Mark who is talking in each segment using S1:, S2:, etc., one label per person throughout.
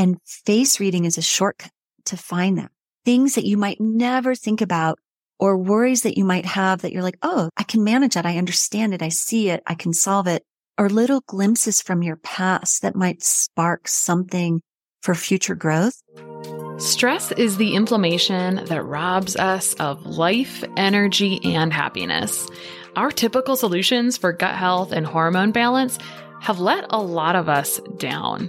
S1: And face reading is a shortcut to find them. Things that you might never think about or worries that you might have that you're like, oh, I can manage that. I understand it. I see it. I can solve it. Or little glimpses from your past that might spark something for future growth.
S2: Stress is the inflammation that robs us of life, energy, and happiness. Our typical solutions for gut health and hormone balance have let a lot of us down.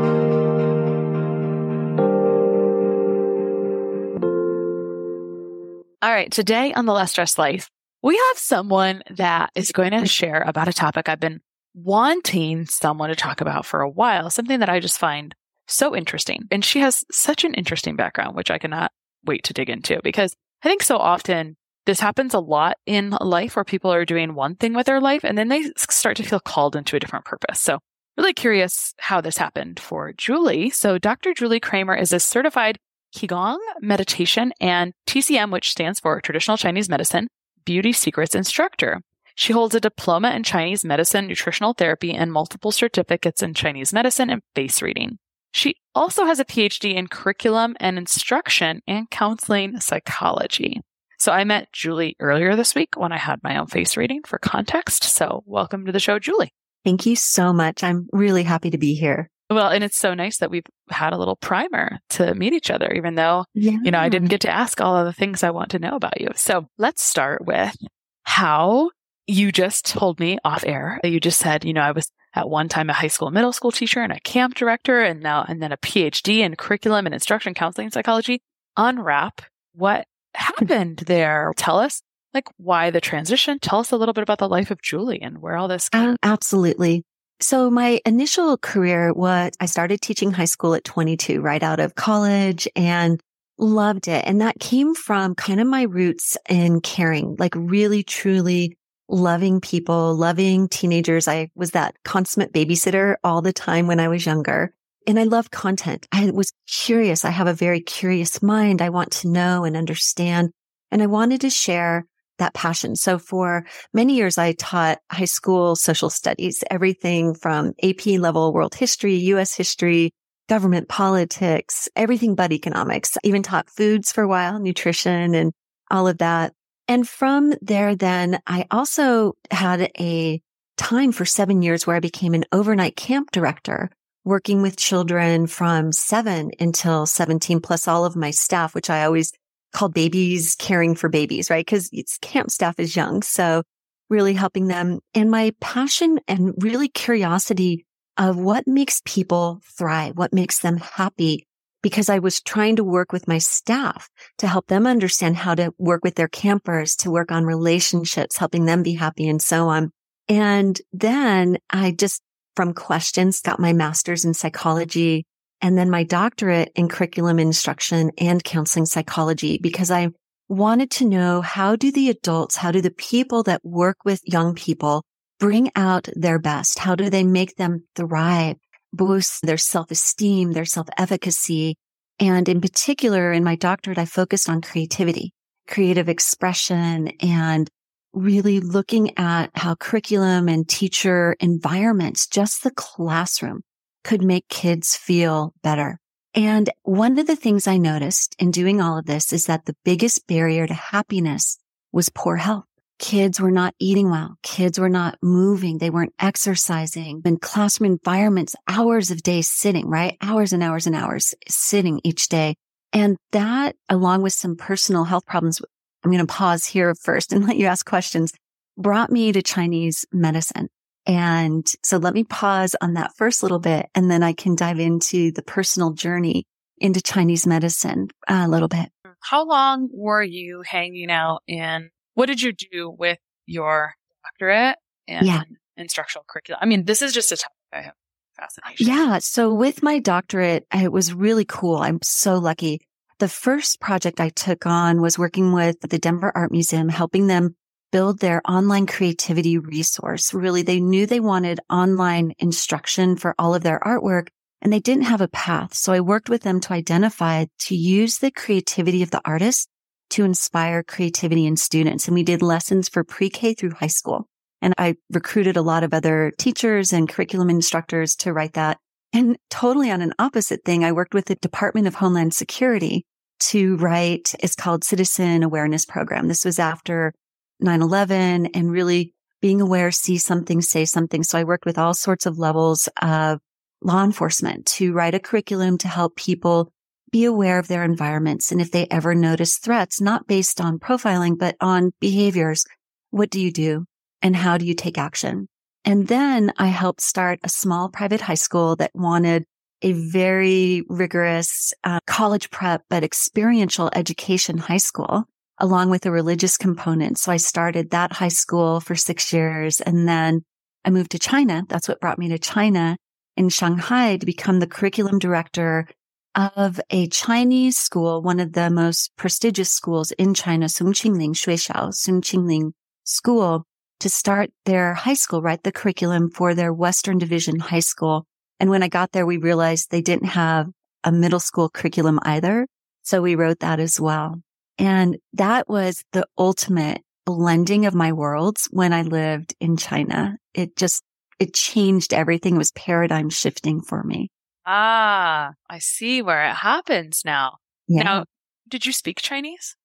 S2: All right. Today on the Less Stressed Life, we have someone that is going to share about a topic I've been wanting someone to talk about for a while, something that I just find so interesting. And she has such an interesting background, which I cannot wait to dig into because I think so often this happens a lot in life where people are doing one thing with their life and then they start to feel called into a different purpose. So really curious how this happened for Juli. So Dr. Juli Kramer is a certified Qigong meditation and TCM, which stands for Traditional Chinese Medicine, Beauty Secrets Instructor. She holds a diploma in Chinese medicine, nutritional therapy, and multiple certificates in Chinese medicine and face reading. She also has a PhD in curriculum and instruction and counseling psychology. So I met Juli earlier this week when I had my own face reading for context. So welcome to the show, Juli.
S1: Thank you so much. I'm really happy to be here.
S2: Well, and it's so nice that we've had a little primer to meet each other, even though, yeah. you know, I didn't get to ask all of the things I want to know about you. So let's start with how you just told me off air that you just said, you know, I was at one time a high school, middle school teacher and a camp director and now, and then a PhD in curriculum and instruction counseling psychology. Unwrap what happened there. Tell us like why the transition. Tell us a little bit about the life of Juli and where all this came.
S1: Uh, absolutely. So my initial career was I started teaching high school at 22, right out of college and loved it. And that came from kind of my roots in caring, like really, truly loving people, loving teenagers. I was that consummate babysitter all the time when I was younger. And I love content. I was curious. I have a very curious mind. I want to know and understand. And I wanted to share that passion. So for many years, I taught high school social studies, everything from AP level world history, U.S. history, government politics, everything but economics. I even taught foods for a while, nutrition and all of that. And from there, then I also had a time for seven years where I became an overnight camp director working with children from seven until 17 plus all of my staff, which I always called babies caring for babies, right? Cause it's camp staff is young. So really helping them and my passion and really curiosity of what makes people thrive, what makes them happy. Because I was trying to work with my staff to help them understand how to work with their campers, to work on relationships, helping them be happy and so on. And then I just from questions got my master's in psychology and then my doctorate in curriculum instruction and counseling psychology because I wanted to know how do the adults, how do the people that work with young people bring out their best? How do they make them thrive, boost their self-esteem, their self-efficacy? And in particular, in my doctorate, I focused on creativity, creative expression and really looking at how curriculum and teacher environments, just the classroom could make kids feel better. And one of the things I noticed in doing all of this is that the biggest barrier to happiness was poor health. Kids were not eating well. Kids were not moving. They weren't exercising in classroom environments, hours of days sitting, right? Hours and hours and hours sitting each day. And that along with some personal health problems, I'm going to pause here first and let you ask questions, brought me to Chinese medicine. And so let me pause on that first little bit and then I can dive into the personal journey into Chinese medicine a little bit.
S2: How long were you hanging out in? What did you do with your doctorate and
S1: Yeah.
S2: instructional curriculum? I mean, this is just a topic I have fascination.
S1: Yeah. So with my doctorate, it was really cool. I'm so lucky. The first project I took on was working with the Denver Art Museum, helping them build their online creativity resource. Really, they knew they wanted online instruction for all of their artwork and they didn't have a path. So I worked with them to identify to use the creativity of the artist to inspire creativity in students. And we did lessons for pre-K through high school. And I recruited a lot of other teachers and curriculum instructors to write that. And totally on an opposite thing, I worked with the Department of Homeland Security to write, it's called Citizen Awareness Program. This was after 9-11 and really being aware, see something, say something. So I worked with all sorts of levels of law enforcement to write a curriculum to help people be aware of their environments. And if they ever notice threats, not based on profiling, but on behaviors, what do you do? And how do you take action? And then I helped start a small private high school that wanted a very rigorous uh, college prep, but experiential education high school along with a religious component. So I started that high school for six years and then I moved to China. That's what brought me to China in Shanghai to become the curriculum director of a Chinese school, one of the most prestigious schools in China, Songqingling Xuexiao, Songqingling School, to start their high school, write the curriculum for their Western Division high school. And when I got there, we realized they didn't have a middle school curriculum either. So we wrote that as well. And that was the ultimate blending of my worlds when I lived in China. It just, it changed everything. It was paradigm shifting for me.
S2: Ah, I see where it happens now.
S1: Yeah.
S2: Now, did you speak Chinese?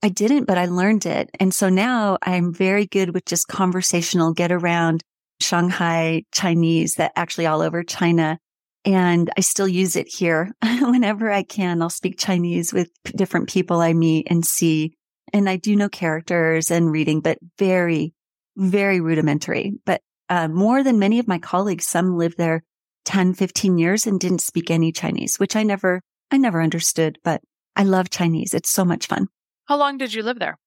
S1: I didn't, but I learned it. And so now I'm very good with just conversational get around Shanghai Chinese that actually all over China. And I still use it here whenever I can. I'll speak Chinese with different people I meet and see. And I do know characters and reading, but very, very rudimentary. But uh, more than many of my colleagues, some lived there 10, 15 years and didn't speak any Chinese, which I never, I never understood, but I love Chinese. It's so much fun.
S2: How long did you live there?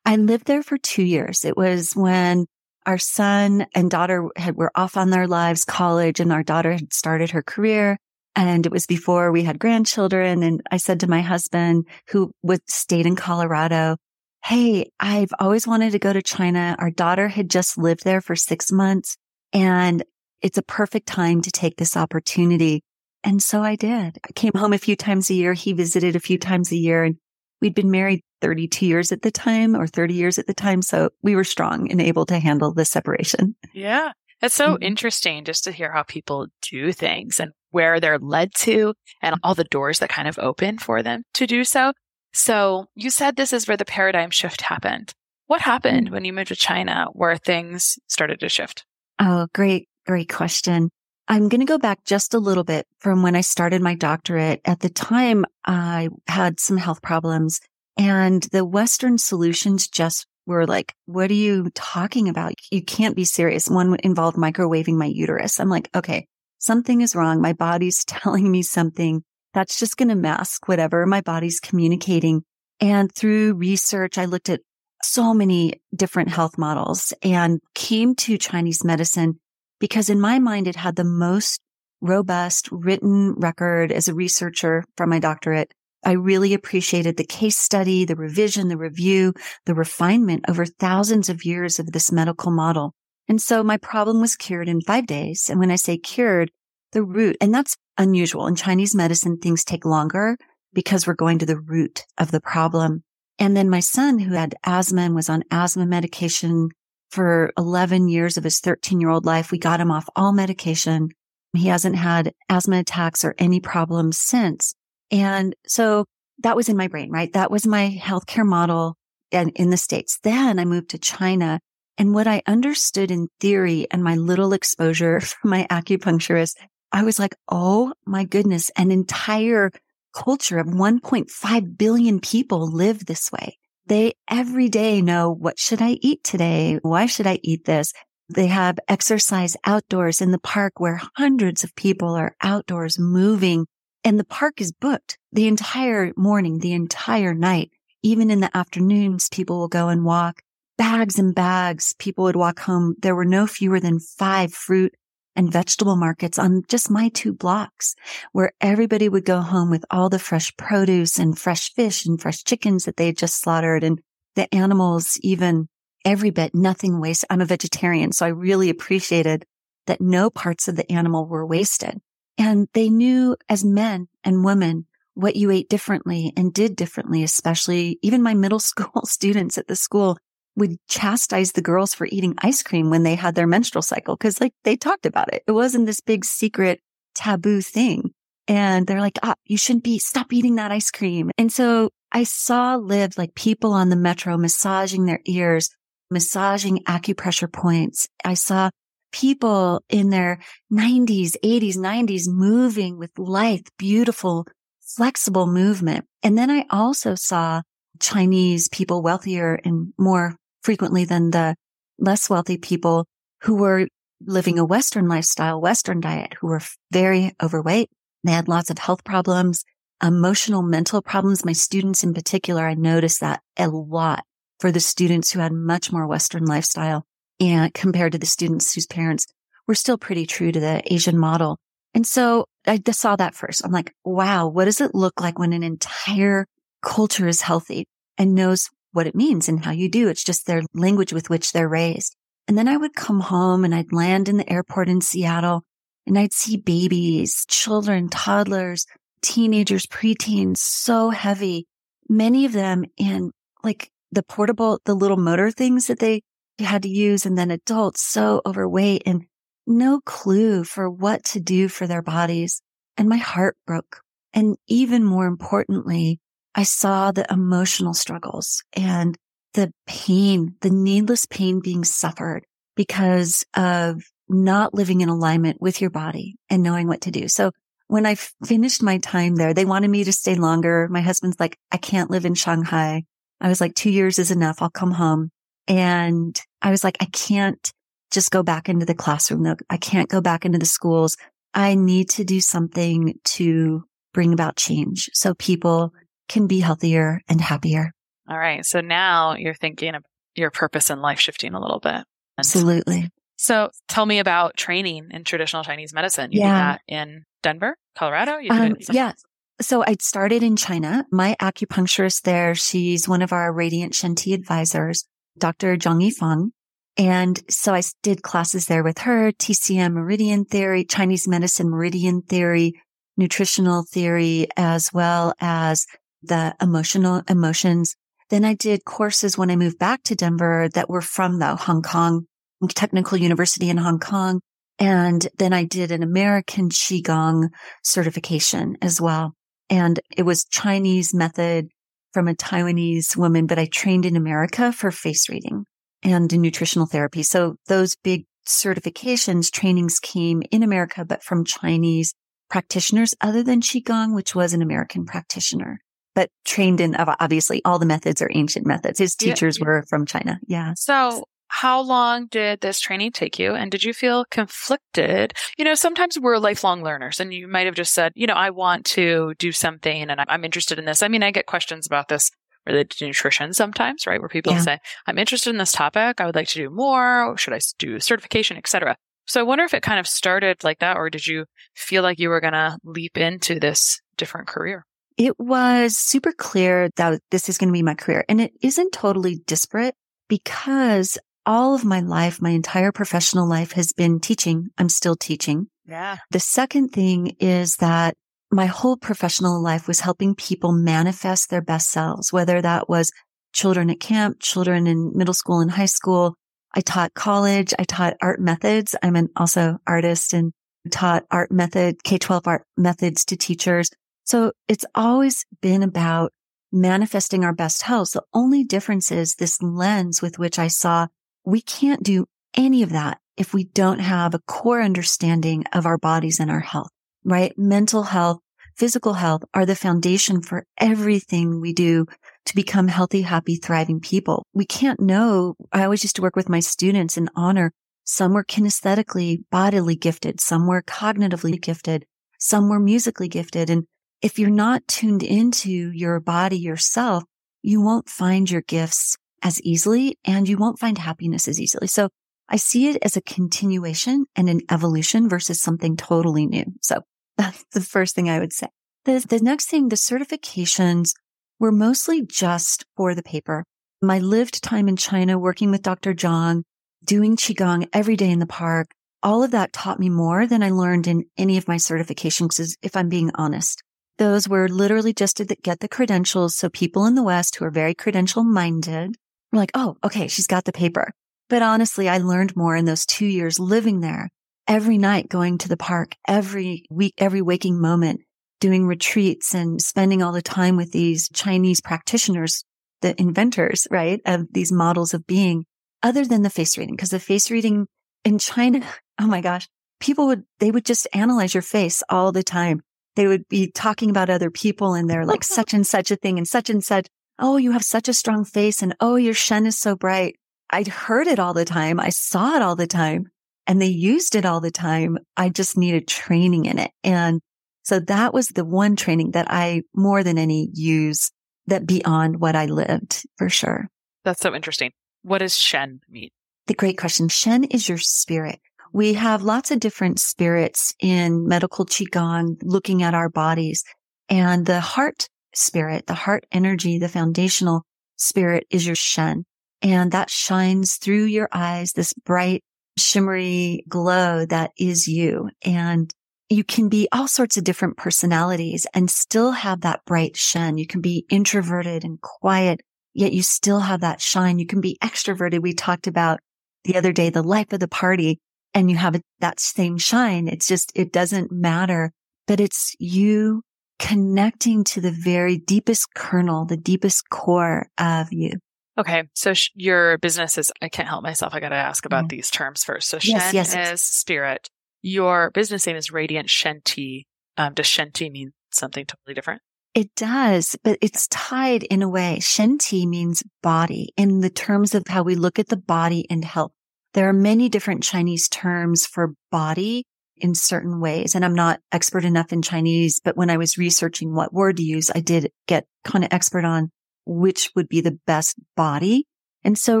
S1: I lived there for two years. It was when our son and daughter had, were off on their lives, college, and our daughter had started her career. And it was before we had grandchildren. And I said to my husband, who was stayed in Colorado, Hey, I've always wanted to go to China. Our daughter had just lived there for six months and it's a perfect time to take this opportunity. And so I did. I came home a few times a year. He visited a few times a year and we'd been married 32 years at the time or 30 years at the time. So we were strong and able to handle the separation.
S2: Yeah. That's so
S1: Mhm.
S2: interesting just to hear how people do things and where they're led to and all the doors that kind of open for them to do so. So you said this is where the paradigm shift happened. What happened when you moved to China where things started to shift?
S1: Oh, great, great question. I'm going to go back just a little bit from when I started my doctorate. At the time, I had some health problems and the Western solutions just were like, what are you talking about? You can't be serious. One involved microwaving my uterus. I'm like, okay, something is wrong. My body's telling me something that's just going to mask whatever my body's communicating. And through research, I looked at so many different health models and came to Chinese medicine because in my mind, it had the most robust written record as a researcher from my doctorate I really appreciated the case study, the revision, the review, the refinement over thousands of years of this medical model. And so my problem was cured in five days. And when I say cured, the root, and that's unusual. In Chinese medicine, things take longer because we're going to the root of the problem. And then my son who had asthma and was on asthma medication for 11 years of his 13 year old life, we got him off all medication. He hasn't had asthma attacks or any problems since. And so that was in my brain, right? That was my healthcare model and in the States. Then I moved to China and what I understood in theory and my little exposure from my acupuncturist, I was like, Oh my goodness, an entire culture of 1.5 billion people live this way. They every day know what should I eat today? Why should I eat this? They have exercise outdoors in the park where hundreds of people are outdoors moving and the park is booked the entire morning, the entire night. Even in the afternoons, people will go and walk bags and bags. People would walk home. There were no fewer than five fruit and vegetable markets on just my two blocks where everybody would go home with all the fresh produce and fresh fish and fresh chickens that they had just slaughtered and the animals, even every bit, nothing waste. I'm a vegetarian. So I really appreciated that no parts of the animal were wasted. And they knew as men and women what you ate differently and did differently, especially even my middle school students at the school would chastise the girls for eating ice cream when they had their menstrual cycle. Cause like they talked about it. It wasn't this big secret taboo thing. And they're like, ah, you shouldn't be, stop eating that ice cream. And so I saw live like people on the metro massaging their ears, massaging acupressure points. I saw people in their 90s, 80s, 90s moving with lithe, beautiful, flexible movement. And then I also saw Chinese people wealthier and more frequently than the less wealthy people who were living a Western lifestyle, Western diet, who were very overweight. They had lots of health problems, emotional, mental problems. My students in particular, I noticed that a lot for the students who had much more Western lifestyle and compared to the students whose parents were still pretty true to the Asian model. And so I just saw that first. I'm like, wow, what does it look like when an entire culture is healthy and knows what it means and how you do. It's just their language with which they're raised. And then I would come home and I'd land in the airport in Seattle and I'd see babies, children, toddlers, teenagers, preteens, so heavy. Many of them in like the portable, the little motor things that they had to use. And then adults so overweight and no clue for what to do for their bodies. And my heart broke. And even more importantly, I saw the emotional struggles and the pain, the needless pain being suffered because of not living in alignment with your body and knowing what to do. So when I finished my time there, they wanted me to stay longer. My husband's like, I can't live in Shanghai. I was like, two years is enough. I'll come home. And I was like, I can't just go back into the classroom. I can't go back into the schools. I need to do something to bring about change so people can be healthier and happier.
S2: All right. So now you're thinking of your purpose in life shifting a little bit.
S1: Absolutely.
S2: So tell me about training in traditional Chinese medicine. You yeah. did that in Denver, Colorado?
S1: Um, yeah. So I started in China. My acupuncturist there, she's one of our Radiant Shenti advisors, Dr. Zhang Yifang. And so I did classes there with her, TCM meridian theory, Chinese medicine meridian theory, nutritional theory, as well as the emotional emotions. Then I did courses when I moved back to Denver that were from the Hong Kong Technical University in Hong Kong. And then I did an American Qigong certification as well. And it was Chinese method from a Taiwanese woman, but I trained in America for face reading and in nutritional therapy. So those big certifications, trainings came in America, but from Chinese practitioners other than Qigong, which was an American practitioner but trained in obviously all the methods are ancient methods. His teachers yeah. were from China. Yeah.
S2: So how long did this training take you? And did you feel conflicted? You know, sometimes we're lifelong learners and you might have just said, you know, I want to do something and I'm interested in this. I mean, I get questions about this related to nutrition sometimes, right? Where people yeah. say, I'm interested in this topic. I would like to do more. Should I do certification, etc. So I wonder if it kind of started like that, or did you feel like you were going to leap into this different career?
S1: It was super clear that this is going to be my career. And it isn't totally disparate because all of my life, my entire professional life has been teaching. I'm still teaching.
S2: Yeah.
S1: The second thing is that my whole professional life was helping people manifest their best selves, whether that was children at camp, children in middle school and high school. I taught college. I taught art methods. I'm an also artist and taught art method, K-12 art methods to teachers. So it's always been about manifesting our best health. The only difference is this lens with which I saw we can't do any of that if we don't have a core understanding of our bodies and our health, right? Mental health, physical health are the foundation for everything we do to become healthy, happy, thriving people. We can't know. I always used to work with my students and honor some were kinesthetically, bodily gifted. Some were cognitively gifted. Some were musically gifted. And if you're not tuned into your body yourself, you won't find your gifts as easily and you won't find happiness as easily. So I see it as a continuation and an evolution versus something totally new. So that's the first thing I would say. The, the next thing, the certifications were mostly just for the paper. My lived time in China working with Dr. Zhang, doing Qigong every day in the park, all of that taught me more than I learned in any of my certifications, if I'm being honest. Those were literally just to get the credentials. So people in the West who are very credential minded were like, Oh, okay. She's got the paper. But honestly, I learned more in those two years living there every night, going to the park every week, every waking moment, doing retreats and spending all the time with these Chinese practitioners, the inventors, right? Of these models of being other than the face reading. Cause the face reading in China, oh my gosh, people would, they would just analyze your face all the time they would be talking about other people and they're like uh-huh. such and such a thing and such and such. Oh, you have such a strong face and oh, your shen is so bright. I'd heard it all the time. I saw it all the time and they used it all the time. I just needed training in it. And so that was the one training that I more than any use that beyond what I lived for sure.
S2: That's so interesting. What does Shen mean?
S1: The great question. Shen is your spirit. We have lots of different spirits in medical Qigong looking at our bodies and the heart spirit, the heart energy, the foundational spirit is your Shen. And that shines through your eyes, this bright, shimmery glow that is you. And you can be all sorts of different personalities and still have that bright Shen. You can be introverted and quiet, yet you still have that shine. You can be extroverted. We talked about the other day, the life of the party and you have that same shine. It's just, it doesn't matter, but it's you connecting to the very deepest kernel, the deepest core of you.
S2: Okay. So sh- your business is, I can't help myself. I got to ask about mm-hmm. these terms first. So Shen yes, yes, is spirit. Your business name is Radiant Shenti. Um, does Shen-Ti mean something totally different?
S1: It does, but it's tied in a way. Shen-Ti means body in the terms of how we look at the body and health. There are many different Chinese terms for body in certain ways. And I'm not expert enough in Chinese, but when I was researching what word to use, I did get kind of expert on which would be the best body. And so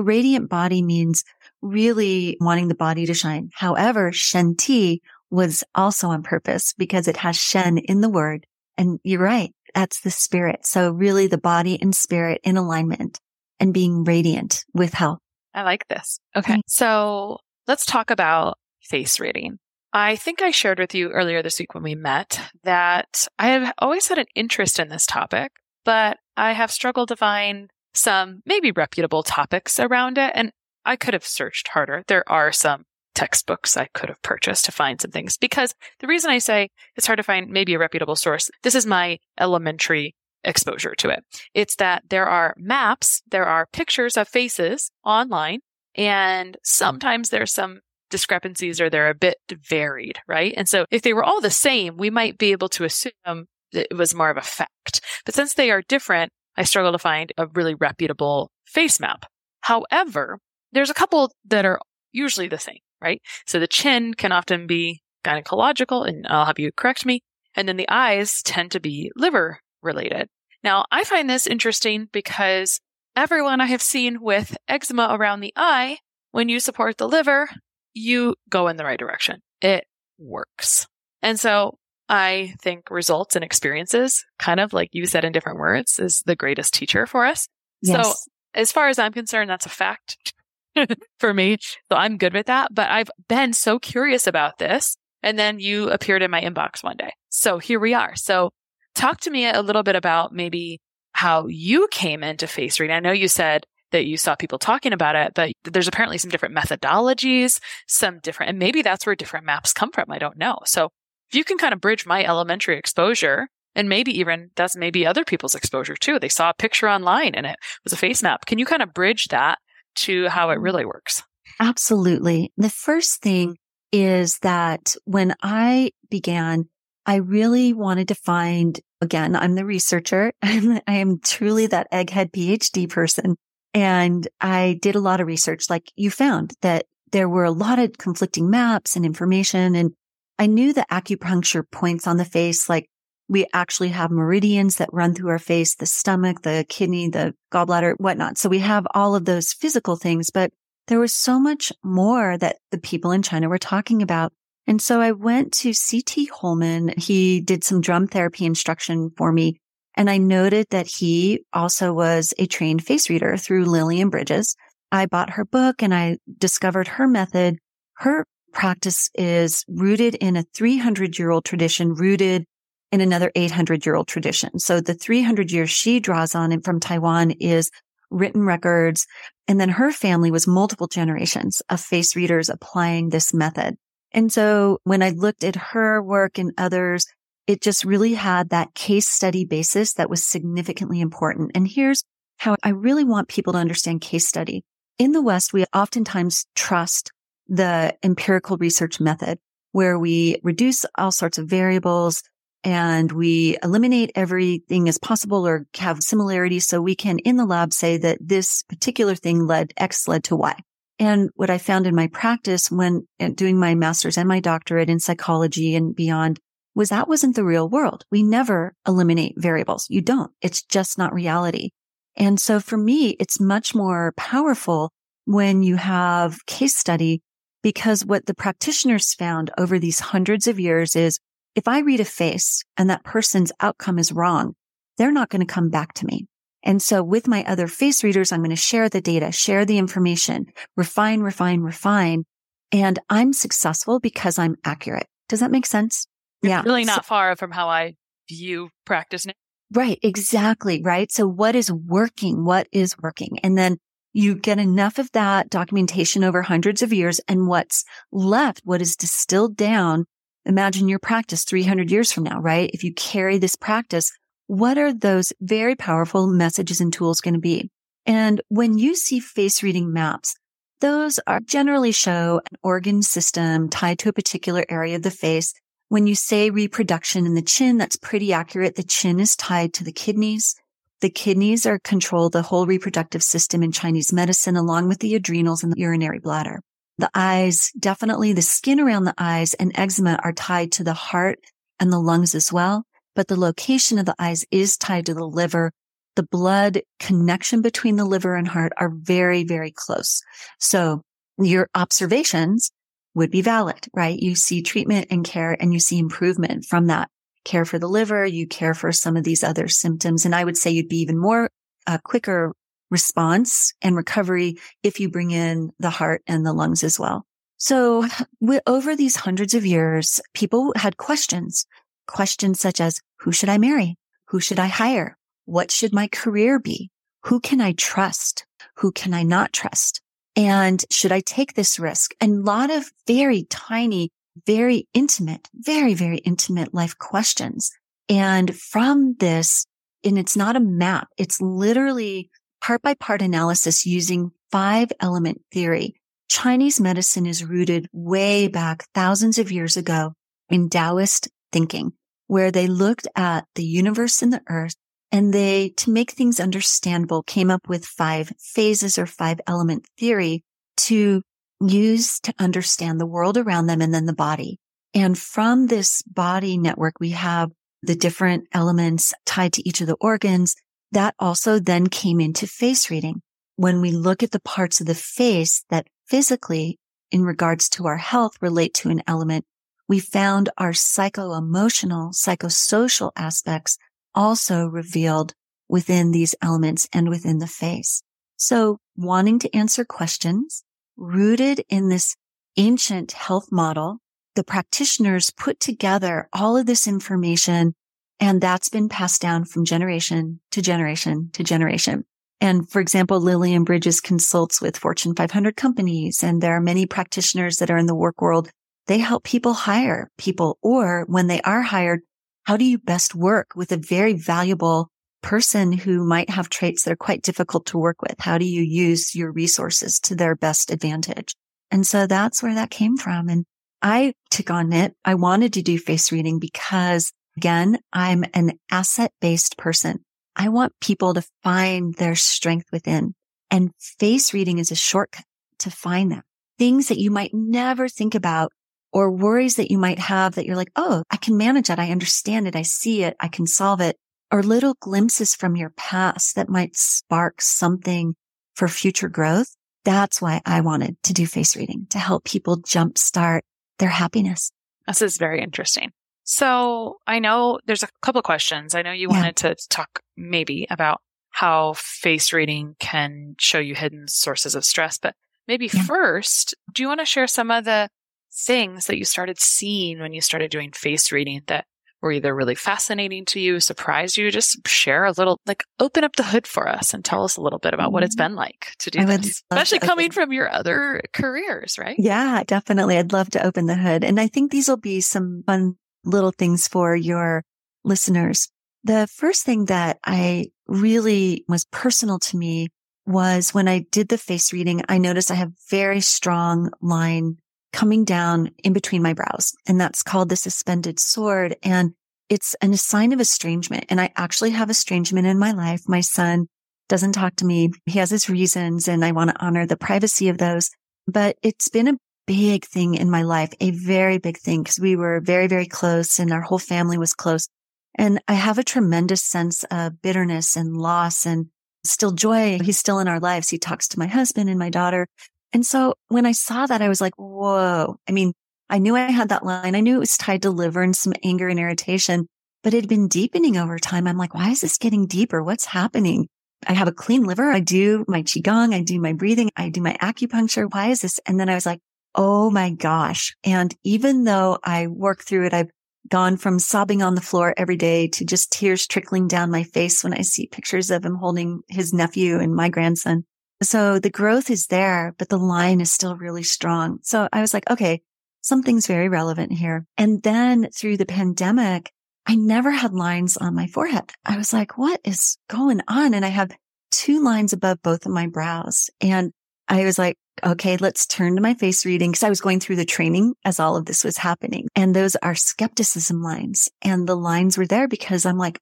S1: radiant body means really wanting the body to shine. However, Shen Ti was also on purpose because it has Shen in the word. And you're right. That's the spirit. So really the body and spirit in alignment and being radiant with health.
S2: I like this. Okay. So let's talk about face reading. I think I shared with you earlier this week when we met that I have always had an interest in this topic, but I have struggled to find some maybe reputable topics around it. And I could have searched harder. There are some textbooks I could have purchased to find some things because the reason I say it's hard to find maybe a reputable source, this is my elementary exposure to it. It's that there are maps, there are pictures of faces online, and sometimes there's some discrepancies or they're a bit varied, right? And so if they were all the same, we might be able to assume that it was more of a fact. But since they are different, I struggle to find a really reputable face map. However, there's a couple that are usually the same, right? So the chin can often be gynecological, and I'll have you correct me. And then the eyes tend to be liver related. Now, I find this interesting because everyone I have seen with eczema around the eye, when you support the liver, you go in the right direction. It works. And so I think results and experiences, kind of like you said in different words, is the greatest teacher for us. Yes. So, as far as I'm concerned, that's a fact for me. So, I'm good with that. But I've been so curious about this. And then you appeared in my inbox one day. So, here we are. So, talk to me a little bit about maybe how you came into face reading. I know you said that you saw people talking about it, but there's apparently some different methodologies, some different, and maybe that's where different maps come from. I don't know. So if you can kind of bridge my elementary exposure and maybe even that's maybe other people's exposure too. They saw a picture online and it was a face map. Can you kind of bridge that to how it really works?
S1: Absolutely. The first thing is that when I began, I really wanted to find, again, I'm the researcher. I am truly that egghead PhD person. And I did a lot of research, like you found that there were a lot of conflicting maps and information. And I knew the acupuncture points on the face, like we actually have meridians that run through our face, the stomach, the kidney, the gallbladder, whatnot. So we have all of those physical things, but there was so much more that the people in China were talking about. And so I went to CT Holman. He did some drum therapy instruction for me. And I noted that he also was a trained face reader through Lillian Bridges. I bought her book and I discovered her method. Her practice is rooted in a 300 year old tradition, rooted in another 800 year old tradition. So the 300 years she draws on from Taiwan is written records. And then her family was multiple generations of face readers applying this method. And so when I looked at her work and others, it just really had that case study basis that was significantly important. And here's how I really want people to understand case study. In the West, we oftentimes trust the empirical research method where we reduce all sorts of variables and we eliminate everything as possible or have similarities. So we can in the lab say that this particular thing led X led to Y. And what I found in my practice when uh, doing my master's and my doctorate in psychology and beyond was that wasn't the real world. We never eliminate variables. You don't. It's just not reality. And so for me, it's much more powerful when you have case study because what the practitioners found over these hundreds of years is if I read a face and that person's outcome is wrong, they're not going to come back to me. And so with my other face readers, I'm going to share the data, share the information, refine, refine, refine. And I'm successful because I'm accurate. Does that make sense?
S2: It's yeah. Really not so, far from how I view practice now.
S1: Right. Exactly. Right. So what is working? What is working? And then you get enough of that documentation over hundreds of years and what's left, what is distilled down. Imagine your practice 300 years from now, right? If you carry this practice, what are those very powerful messages and tools going to be? And when you see face reading maps, those are generally show an organ system tied to a particular area of the face. When you say reproduction in the chin, that's pretty accurate. The chin is tied to the kidneys. The kidneys are control the whole reproductive system in Chinese medicine, along with the adrenals and the urinary bladder. The eyes, definitely the skin around the eyes and eczema are tied to the heart and the lungs as well. But the location of the eyes is tied to the liver. The blood connection between the liver and heart are very, very close. So your observations would be valid, right? You see treatment and care and you see improvement from that care for the liver, you care for some of these other symptoms. And I would say you'd be even more uh, quicker response and recovery if you bring in the heart and the lungs as well. So we, over these hundreds of years, people had questions, questions such as, who should I marry? Who should I hire? What should my career be? Who can I trust? Who can I not trust? And should I take this risk? And a lot of very tiny very intimate, very, very intimate life questions. And from this, and it's not a map, it's literally part by part analysis using five element theory. Chinese medicine is rooted way back thousands of years ago in Taoist thinking, where they looked at the universe and the earth and they, to make things understandable, came up with five phases or five element theory to use to understand the world around them and then the body. And from this body network, we have the different elements tied to each of the organs that also then came into face reading. When we look at the parts of the face that physically in regards to our health relate to an element, we found our psycho emotional, psychosocial aspects also revealed within these elements and within the face. So wanting to answer questions rooted in this ancient health model, the practitioners put together all of this information and that's been passed down from generation to generation to generation. And for example, Lillian Bridges consults with Fortune 500 companies and there are many practitioners that are in the work world. They help people hire people or when they are hired, how do you best work with a very valuable person who might have traits that are quite difficult to work with? How do you use your resources to their best advantage? And so that's where that came from. And I took on it. I wanted to do face reading because again, I'm an asset based person. I want people to find their strength within and face reading is a shortcut to find them. Things that you might never think about or worries that you might have that you're like, Oh, I can manage that. I understand it. I see it. I can solve it or little glimpses from your past that might spark something for future growth. That's why I wanted to do face reading to help people jumpstart their happiness.
S2: This is very interesting. So I know there's a couple of questions. I know you yeah. wanted to talk maybe about how face reading can show you hidden sources of stress, but maybe yeah. first, do you want to share some of the things that you started seeing when you started doing face reading that were either really fascinating to you, surprised you? Just share a little, like open up the hood for us and tell us a little bit about what it's mm-hmm. been like to do I this, especially coming from your other careers, right?
S1: Yeah, definitely. I'd love to open the hood. And I think these will be some fun little things for your listeners. The first thing that I really was personal to me was when I did the face reading, I noticed I have very strong line coming down in between my brows. And that's called the suspended sword. And it's a sign of estrangement. And I actually have estrangement in my life. My son doesn't talk to me. He has his reasons and I want to honor the privacy of those. But it's been a big thing in my life, a very big thing because we were very, very close and our whole family was close. And I have a tremendous sense of bitterness and loss and still joy. He's still in our lives. He talks to my husband and my daughter. And so when I saw that, I was like, whoa. I mean, I knew I had that line. I knew it was tied to liver and some anger and irritation, but it had been deepening over time. I'm like, why is this getting deeper? What's happening? I have a clean liver. I do my qigong. I do my breathing. I do my acupuncture. Why is this? And then I was like, Oh my gosh. And even though I work through it, I've gone from sobbing on the floor every day to just tears trickling down my face when I see pictures of him holding his nephew and my grandson. So the growth is there, but the line is still really strong. So I was like, okay, something's very relevant here. And then through the pandemic, I never had lines on my forehead. I was like, what is going on? And I have two lines above both of my brows. And I was like, okay, let's turn to my face reading because I was going through the training as all of this was happening. And those are skepticism lines. And the lines were there because I'm like,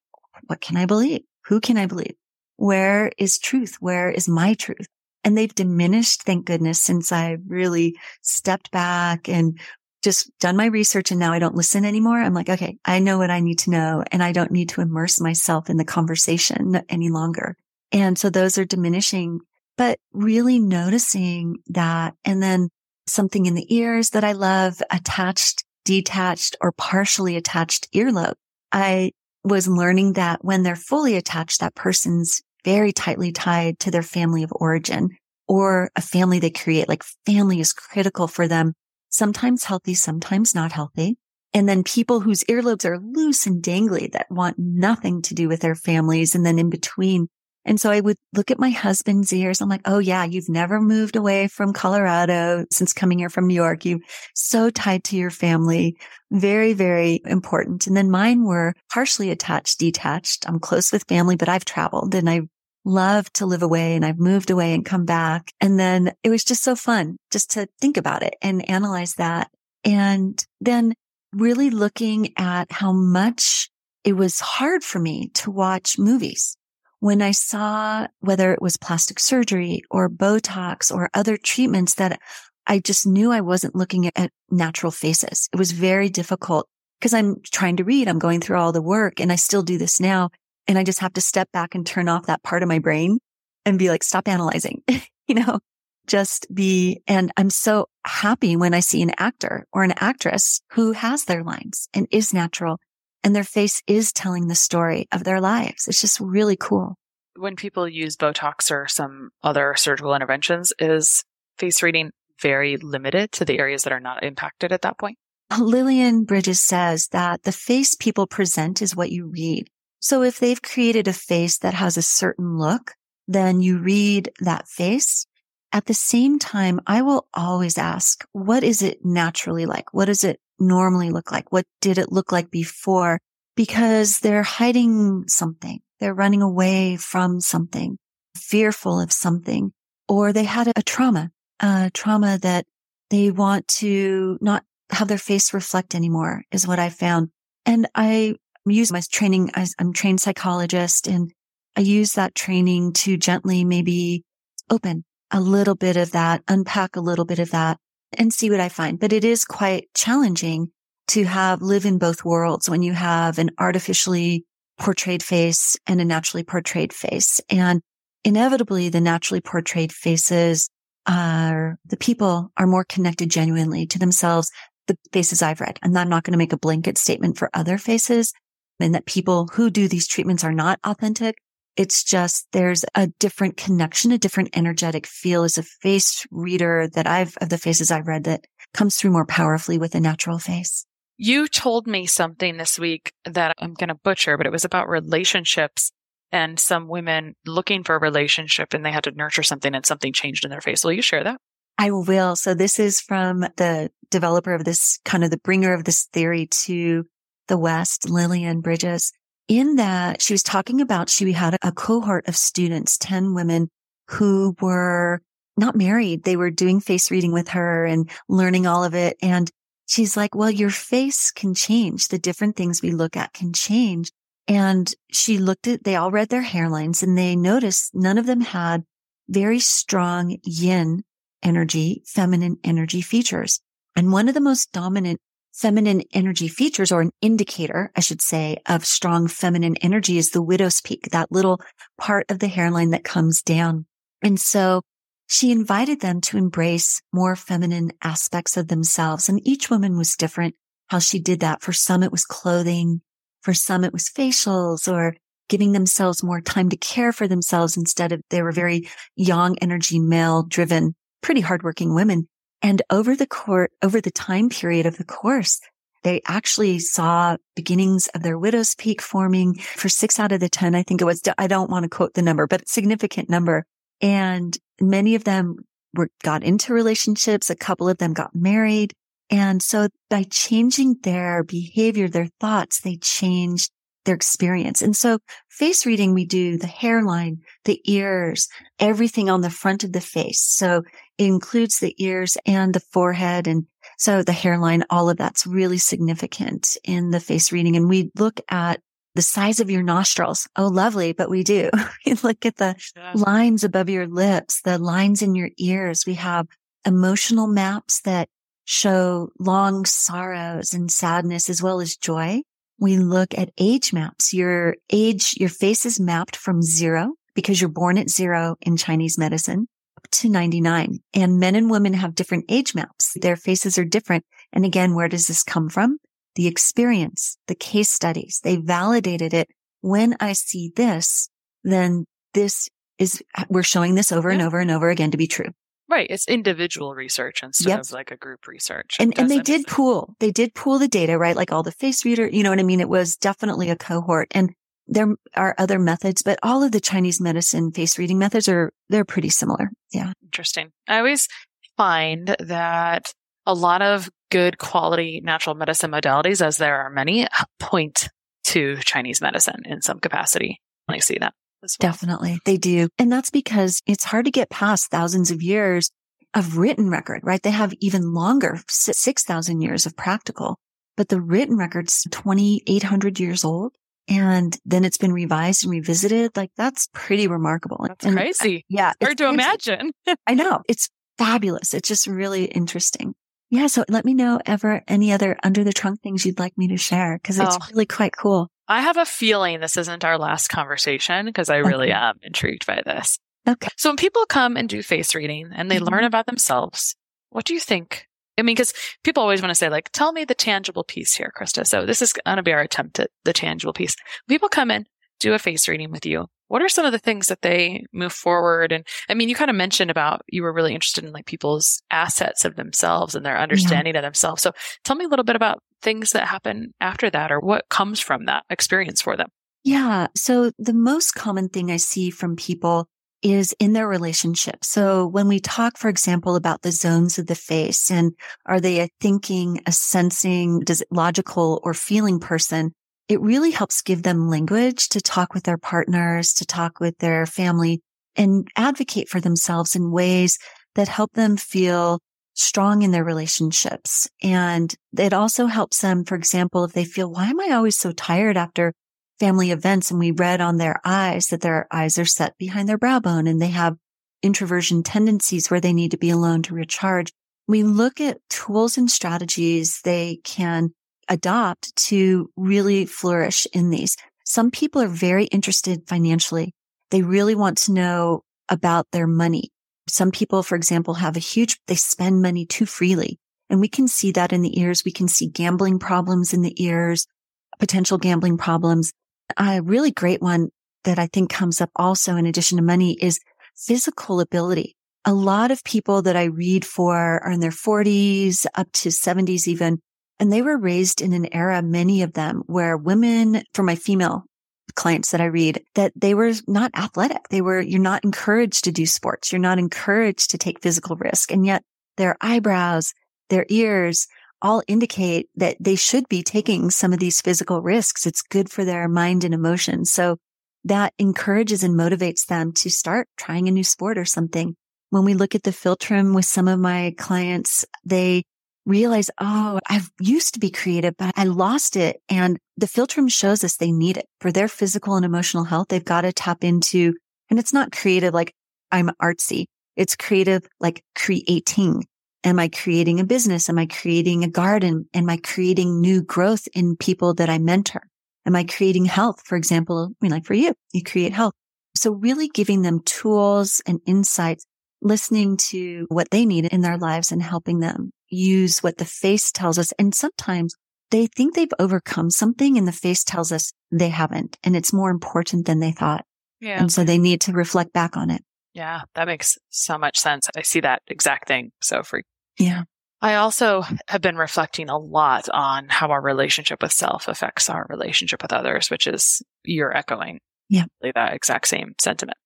S1: what can I believe? Who can I believe? Where is truth? Where is my truth? And they've diminished, thank goodness, since I really stepped back and just done my research and now I don't listen anymore. I'm like, okay, I know what I need to know and I don't need to immerse myself in the conversation any longer. And so those are diminishing, but really noticing that. And then something in the ears that I love, attached, detached or partially attached earlobe. I was learning that when they're fully attached, that person's very tightly tied to their family of origin or a family they create. Like family is critical for them, sometimes healthy, sometimes not healthy. And then people whose earlobes are loose and dangly that want nothing to do with their families. And then in between. And so I would look at my husband's ears. I'm like, Oh yeah, you've never moved away from Colorado since coming here from New York. You're so tied to your family. Very, very important. And then mine were partially attached, detached. I'm close with family, but I've traveled and I love to live away and I've moved away and come back. And then it was just so fun just to think about it and analyze that. And then really looking at how much it was hard for me to watch movies. When I saw whether it was plastic surgery or Botox or other treatments that I just knew I wasn't looking at natural faces. It was very difficult because I'm trying to read. I'm going through all the work and I still do this now. And I just have to step back and turn off that part of my brain and be like, stop analyzing, you know, just be, and I'm so happy when I see an actor or an actress who has their lines and is natural and their face is telling the story of their lives. It's just really cool.
S2: When people use Botox or some other surgical interventions, is face reading very limited to the areas that are not impacted at that point?
S1: Lillian Bridges says that the face people present is what you read. So if they've created a face that has a certain look, then you read that face. At the same time, I will always ask, what is it naturally like? What does it normally look like? What did it look like before? Because they're hiding something. They're running away from something, fearful of something, or they had a trauma, a trauma that they want to not have their face reflect anymore is what I found. And I use my training. I'm trained psychologist and I use that training to gently maybe open a little bit of that, unpack a little bit of that and see what I find. But it is quite challenging to have live in both worlds when you have an artificially portrayed face and a naturally portrayed face. And inevitably the naturally portrayed faces are the people are more connected genuinely to themselves. The faces I've read. And I'm not going to make a blanket statement for other faces and that people who do these treatments are not authentic. It's just there's a different connection, a different energetic feel as a face reader that I've, of the faces I've read that comes through more powerfully with a natural face.
S2: You told me something this week that I'm going to butcher, but it was about relationships and some women looking for a relationship and they had to nurture something and something changed in their face. Will you share that?
S1: I will. So this is from the developer of this kind of the bringer of this theory to the West, Lillian Bridges in that she was talking about she had a cohort of students, 10 women who were not married. They were doing face reading with her and learning all of it. And she's like, well, your face can change. The different things we look at can change. And she looked at, they all read their hairlines and they noticed none of them had very strong yin energy, feminine energy features. And one of the most dominant feminine energy features or an indicator, I should say, of strong feminine energy is the widow's peak, that little part of the hairline that comes down. And so she invited them to embrace more feminine aspects of themselves. And each woman was different how she did that. For some, it was clothing. For some, it was facials or giving themselves more time to care for themselves instead of they were very young energy, male driven, pretty hardworking women. And over the court, over the time period of the course, they actually saw beginnings of their widow's peak forming for six out of the 10. I think it was, I don't want to quote the number, but significant number. And many of them were, got into relationships. A couple of them got married. And so by changing their behavior, their thoughts, they changed their experience. And so face reading, we do the hairline, the ears, everything on the front of the face. So it includes the ears and the forehead. And so the hairline, all of that's really significant in the face reading. And we look at the size of your nostrils. Oh, lovely. But we do. we look at the yeah. lines above your lips, the lines in your ears. We have emotional maps that show long sorrows and sadness as well as joy we look at age maps. Your age, your face is mapped from zero because you're born at zero in Chinese medicine up to 99. And men and women have different age maps. Their faces are different. And again, where does this come from? The experience, the case studies. They validated it. When I see this, then this is, we're showing this over yeah. and over and over again to be true.
S2: Right. It's individual research instead yep. of like a group research.
S1: And, and they did pool, they did pool the data, right? Like all the face reader, you know what I mean? It was definitely a cohort and there are other methods, but all of the Chinese medicine face reading methods are, they're pretty similar. Yeah.
S2: Interesting. I always find that a lot of good quality natural medicine modalities, as there are many, point to Chinese medicine in some capacity. I see that.
S1: Well. Definitely. They do. And that's because it's hard to get past thousands of years of written record, right? They have even longer, 6,000 years of practical, but the written record's 2,800 years old. And then it's been revised and revisited. Like that's pretty remarkable.
S2: That's and, uh, crazy.
S1: yeah.
S2: It's hard to imagine.
S1: I know. It's fabulous. It's just really interesting. Yeah. So let me know ever any other under the trunk things you'd like me to share because it's oh. really quite cool.
S2: I have a feeling this isn't our last conversation because I really am intrigued by this.
S1: Okay.
S2: So when people come and do face reading and they
S1: Mhm.
S2: learn about themselves, what do you think? I mean, because people always want to say, like, tell me the tangible piece here, Christa. So this is going to be our attempt at the tangible piece. People come in, do a face reading with you. What are some of the things that they move forward? And I mean, you kind of mentioned about you were really interested in like people's assets of themselves and their understanding of themselves. So tell me a little bit about things that happen after that or what comes from that experience for them.
S1: Yeah. So the most common thing I see from people is in their relationship. So when we talk, for example, about the zones of the face and are they a thinking, a sensing, does it logical or feeling person? It really helps give them language to talk with their partners, to talk with their family and advocate for themselves in ways that help them feel strong in their relationships. And it also helps them, for example, if they feel, why am I always so tired after family events? And we read on their eyes that their eyes are set behind their brow bone and they have introversion tendencies where they need to be alone to recharge. We look at tools and strategies they can adopt to really flourish in these. Some people are very interested financially. They really want to know about their money. Some people, for example, have a huge, they spend money too freely. And we can see that in the ears. We can see gambling problems in the ears, potential gambling problems. A really great one that I think comes up also in addition to money is physical ability. A lot of people that I read for are in their 40s up to 70s even. And they were raised in an era, many of them, where women, for my female clients that I read, that they were not athletic. They were, you're not encouraged to do sports. You're not encouraged to take physical risk. And yet their eyebrows, their ears all indicate that they should be taking some of these physical risks. It's good for their mind and emotions. So that encourages and motivates them to start trying a new sport or something. When we look at the Philtrum with some of my clients, they realize, oh, I used to be creative, but I lost it. And the Philtrum shows us they need it for their physical and emotional health. They've got to tap into, and it's not creative like I'm artsy. It's creative like creating. Am I creating a business? Am I creating a garden? Am I creating new growth in people that I mentor? Am I creating health? For example, I mean, like for you, you create health. So really giving them tools and insights, listening to what they need in their lives and helping them use what the face tells us. And sometimes they think they've overcome something and the face tells us they haven't. And it's more important than they thought.
S2: Yeah.
S1: And so they need to reflect back on it.
S2: Yeah. That makes so much sense. I see that exact thing. So for
S1: Yeah.
S2: I also have been reflecting a lot on how our relationship with self affects our relationship with others, which is you're echoing
S1: Yeah.
S2: that exact same sentiment.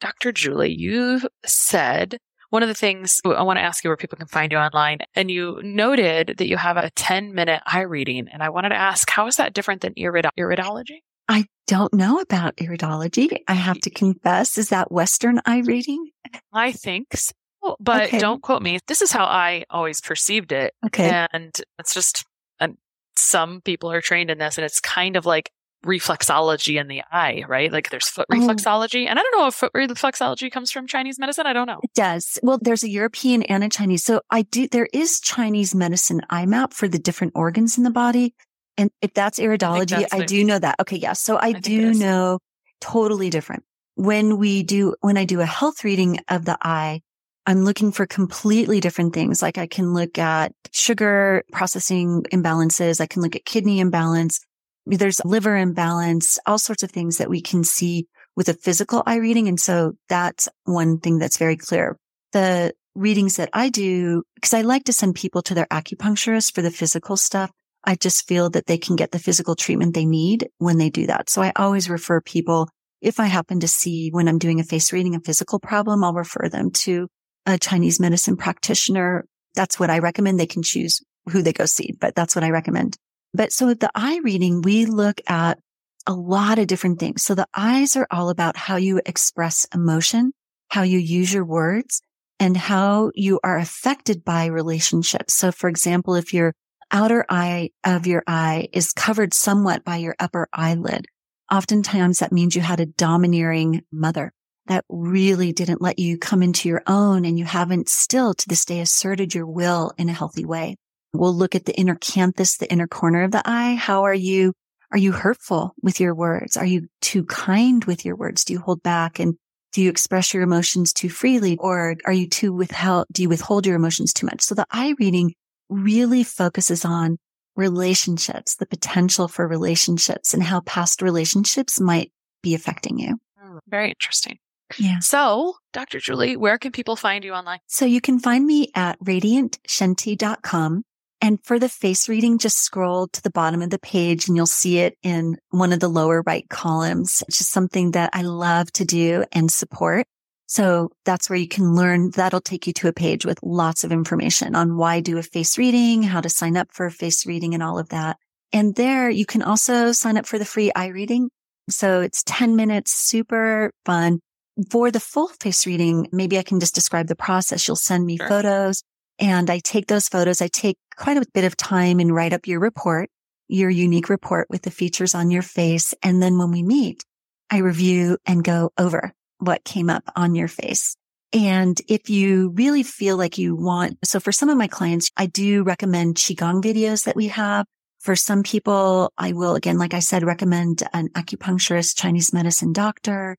S2: Dr. Juli, you've said one of the things I want to ask you where people can find you online, and you noted that you have a 10 minute eye reading. And I wanted to ask, how is that different than irido- iridology?
S1: I don't know about iridology. I have to confess. Is that Western eye reading?
S2: I think so, but
S1: Okay.
S2: don't quote me. This is how I always perceived it.
S1: Okay.
S2: And it's just, and some people are trained in this and it's kind of like reflexology in the eye, right? Like there's foot
S1: Oh.
S2: reflexology. And I don't know if foot reflexology comes from Chinese medicine. I don't know.
S1: It does. Well, there's a European and a Chinese. So I do, there is Chinese medicine eye map for the different organs in the body. And if that's iridology,
S2: that's
S1: I, do know that. Okay. Yeah. So I,
S2: it
S1: do know totally different. When we do, when I do a health reading of the eye, I'm looking for completely different things. Like I can look at sugar processing imbalances. I can look at kidney imbalance. There's liver imbalance, all sorts of things that we can see with a physical eye reading. And so that's one thing that's very clear. The readings that I do, because I like to send people to their acupuncturist for the physical stuff. I just feel that they can get the physical treatment they need when they do that. So I always refer people, if I happen to see when I'm doing a face reading, a physical problem, I'll refer them to a Chinese medicine practitioner. That's what I recommend. They can choose who they go see, but that's what I recommend. But so with the eye reading, we look at a lot of different things. So the eyes are all about how you express emotion, how you use your words and how you are affected by relationships. So for example, if your outer eye of your eye is covered somewhat by your upper eyelid, oftentimes that means you had a domineering mother that really didn't let you come into your own and you haven't still to this day asserted your will in a healthy way. We'll look at the inner canthus, the inner corner of the eye. How are you? Are you hurtful with your words? Are you too kind with your words? Do you hold back? And Do you express your emotions too freely or are you too withheld? Do you withhold your emotions too much? So the eye reading really focuses on relationships, the potential for relationships and how past relationships might be affecting you.
S2: Mm, very interesting.
S1: Yeah.
S2: So, Dr. Juli, where can people find you online?
S1: So you can find me at radiantshenti.com. And for the face reading, just scroll to the bottom of the page and you'll see it in one of the lower right columns. It's just something that I love to do and support. So that's where you can learn. That'll take you to a page with lots of information on why do a face reading, how to sign up for a face reading and all of that. And there you can also sign up for the free eye reading. So it's 10 minutes, super fun. For the full face reading, maybe I can just describe the process. You'll send me
S2: Sure.
S1: photos and I take those photos. I take quite a bit of time and write up your report, your unique report with the features on your face. And then when we meet, I review and go over what came up on your face. And if you really feel like you want, so for some of my clients, I do recommend Qigong videos that we have. For some people, I will, again, like I said, recommend an acupuncturist, Chinese medicine doctor.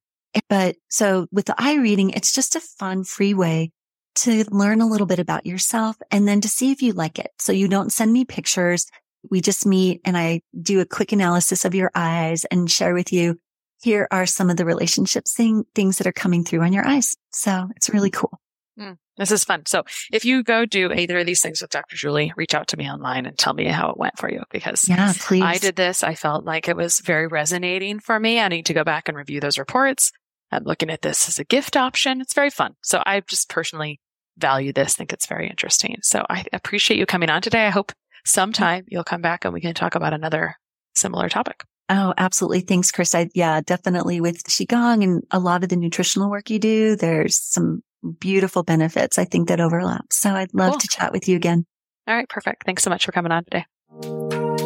S1: But so with the eye reading, it's just a fun, free way to learn a little bit about yourself and then to see if you like it. So you don't send me pictures. We just meet and I do a quick analysis of your eyes and share with you. Here are some of the relationships thing, things that are coming through on your eyes. So it's really mm-hmm. cool.
S2: Mm, this is fun. So, if you go do either of these things with Dr. Juli, reach out to me online and tell me how it went for you because
S1: Yeah, please.
S2: I did this. I felt like it was very resonating for me. I need to go back and review those reports. I'm looking at this as a gift option. It's very fun. So I just personally value this, think it's very interesting. So I appreciate you coming on today. I hope sometime you'll come back and we can talk about another similar topic.
S1: Oh, absolutely. Thanks, Chris. I, yeah, definitely with Qigong and a lot of the nutritional work you do, there's some beautiful benefits I think that overlap. So I'd love
S2: Cool.
S1: to chat with you again.
S2: All right. Perfect. Thanks so much for coming on today.